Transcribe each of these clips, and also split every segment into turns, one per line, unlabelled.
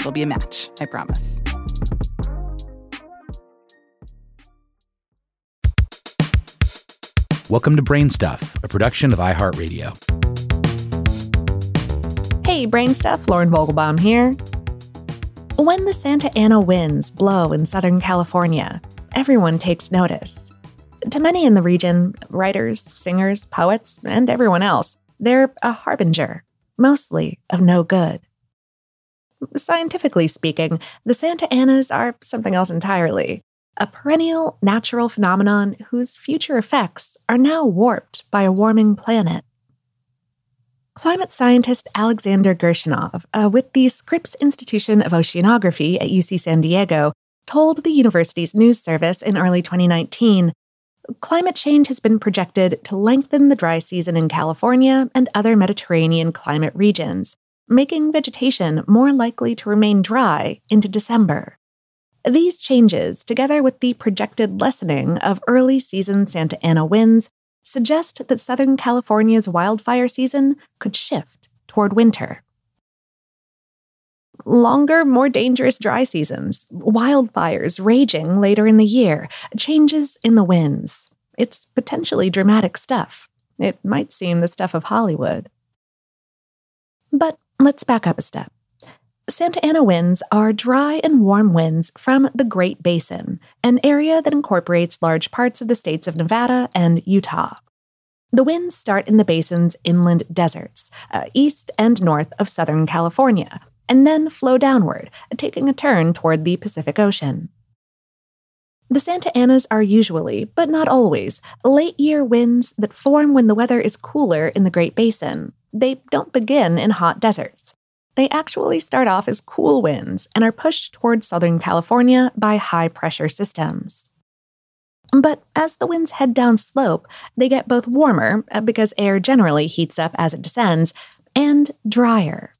It'll be a match, I promise.
Welcome to Brain Stuff, a production of iHeartRadio.
Hey, Brain Stuff, Lauren Vogelbaum here. When the Santa Ana winds blow in Southern California, everyone takes notice. To many in the region, writers, singers, poets, and everyone else, they're a harbinger, mostly of no good. Scientifically speaking, the Santa Anas are something else entirely a perennial natural phenomenon whose future effects are now warped by a warming planet. Climate scientist Alexander Gershunov uh, with the Scripps Institution of Oceanography at UC San Diego told the university's news service in early 2019 climate change has been projected to lengthen the dry season in California and other Mediterranean climate regions, making vegetation more likely to remain dry into December. These changes, together with the projected lessening of early season Santa Ana winds, suggest that Southern California's wildfire season could shift toward winter. Longer, more dangerous dry seasons, wildfires raging later in the year, changes in the winds. It's potentially dramatic stuff. It might seem the stuff of Hollywood. But let's back up a step. Santa Ana winds are dry and warm winds from the Great Basin, an area that incorporates large parts of the states of Nevada and Utah. The winds start in the basin's inland deserts, uh, east and north of Southern California, and then flow downward, taking a turn toward the Pacific Ocean. The Santa Anas are usually, but not always, late year winds that form when the weather is cooler in the Great Basin. They don't begin in hot deserts. They actually start off as cool winds and are pushed toward Southern California by high pressure systems. But as the winds head down slope, they get both warmer, uh, because air generally heats up as it descends, and drier.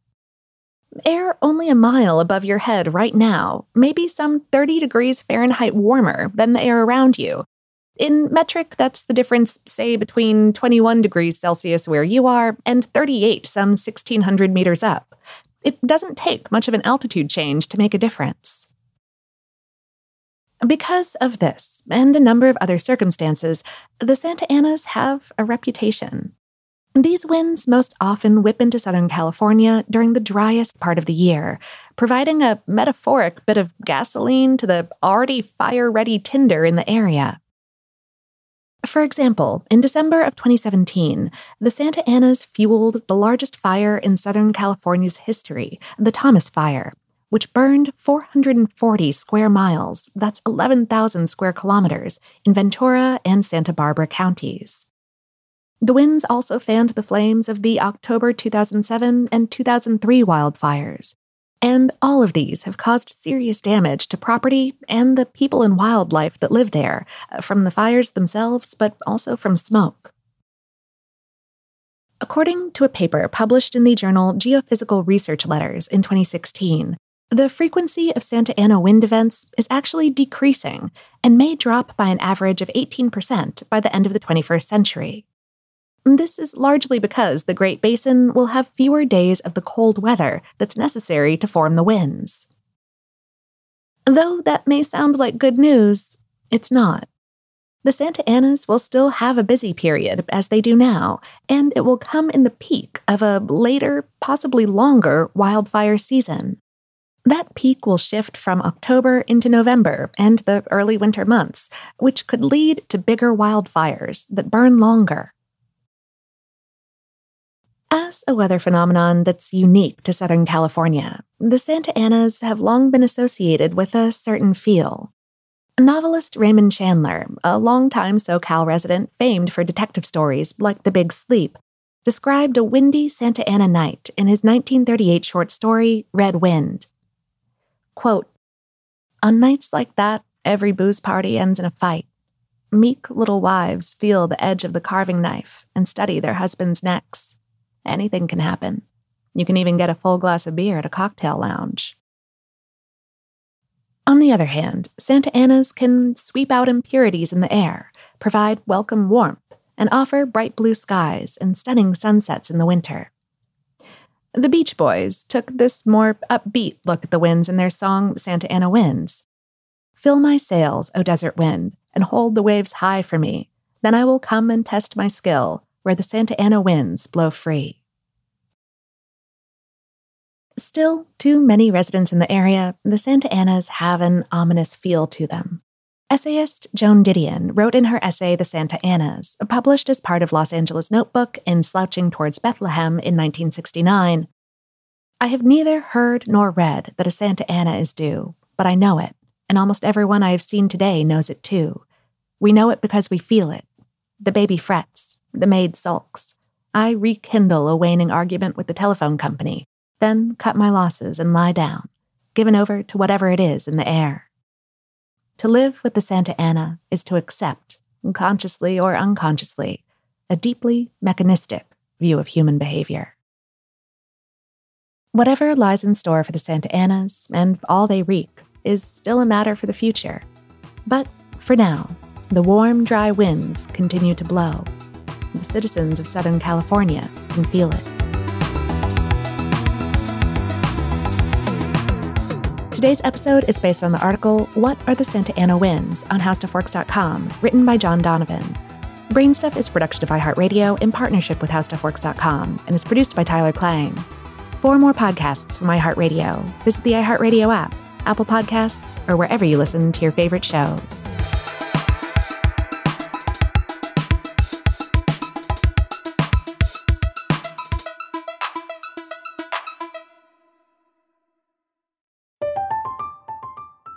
Air only a mile above your head right now may be some 30 degrees Fahrenheit warmer than the air around you. In metric, that's the difference, say, between 21 degrees Celsius where you are and 38 some 1600 meters up. It doesn't take much of an altitude change to make a difference. Because of this, and a number of other circumstances, the Santa Anas have a reputation. These winds most often whip into Southern California during the driest part of the year, providing a metaphoric bit of gasoline to the already fire ready tinder in the area. For example, in December of 2017, the Santa Anas fueled the largest fire in Southern California's history, the Thomas Fire, which burned 440 square miles, that's 11,000 square kilometers, in Ventura and Santa Barbara counties. The winds also fanned the flames of the October 2007 and 2003 wildfires, and all of these have caused serious damage to property and the people and wildlife that live there, uh, from the fires themselves, but also from smoke. According to a paper published in the journal Geophysical Research Letters in 2016, the frequency of Santa Ana wind events is actually decreasing and may drop by an average of 18% by the end of the 21st century. This is largely because the Great Basin will have fewer days of the cold weather that's necessary to form the winds. Though that may sound like good news, it's not. The Santa Anas will still have a busy period, as they do now, and it will come in the peak of a later, possibly longer, wildfire season. That peak will shift from October into November and the early winter months, which could lead to bigger wildfires that burn longer. As a weather phenomenon that's unique to Southern California, the Santa Anas have long been associated with a certain feel. Novelist Raymond Chandler, a longtime SoCal resident famed for detective stories like The Big Sleep, described a windy Santa Ana night in his 1938 short story, Red Wind. Quote, On nights like that, every booze party ends in a fight. Meek little wives feel the edge of the carving knife and study their husbands' necks. Anything can happen. You can even get a full glass of beer at a cocktail lounge. On the other hand, Santa Anas can sweep out impurities in the air, provide welcome warmth, and offer bright blue skies and stunning sunsets in the winter. The Beach Boys took this more upbeat look at the winds in their song Santa Ana Winds. Fill my sails, O desert wind, and hold the waves high for me. Then I will come and test my skill where the Santa Ana winds blow free. Still, to many residents in the area, the Santa Anas have an ominous feel to them. Essayist Joan Didion wrote in her essay The Santa Anas, published as part of Los Angeles Notebook in Slouching Towards Bethlehem in 1969 I have neither heard nor read that a Santa Ana is due, but I know it, and almost everyone I have seen today knows it too. We know it because we feel it. The baby frets, the maid sulks. I rekindle a waning argument with the telephone company, then cut my losses and lie down, given over to whatever it is in the air. To live with the Santa Ana is to accept, consciously or unconsciously, a deeply mechanistic view of human behavior. Whatever lies in store for the Santa Anas and all they reap is still a matter for the future. But for now, the warm, dry winds continue to blow the citizens of Southern California can feel it. Today's episode is based on the article What Are the Santa Ana Winds on HowStuffWorks.com, written by John Donovan. Brainstuff is production of iHeartRadio in partnership with HowStuffWorks.com and is produced by Tyler Klang. For more podcasts from iHeartRadio, visit the iHeartRadio app, Apple Podcasts, or wherever you listen to your favorite shows.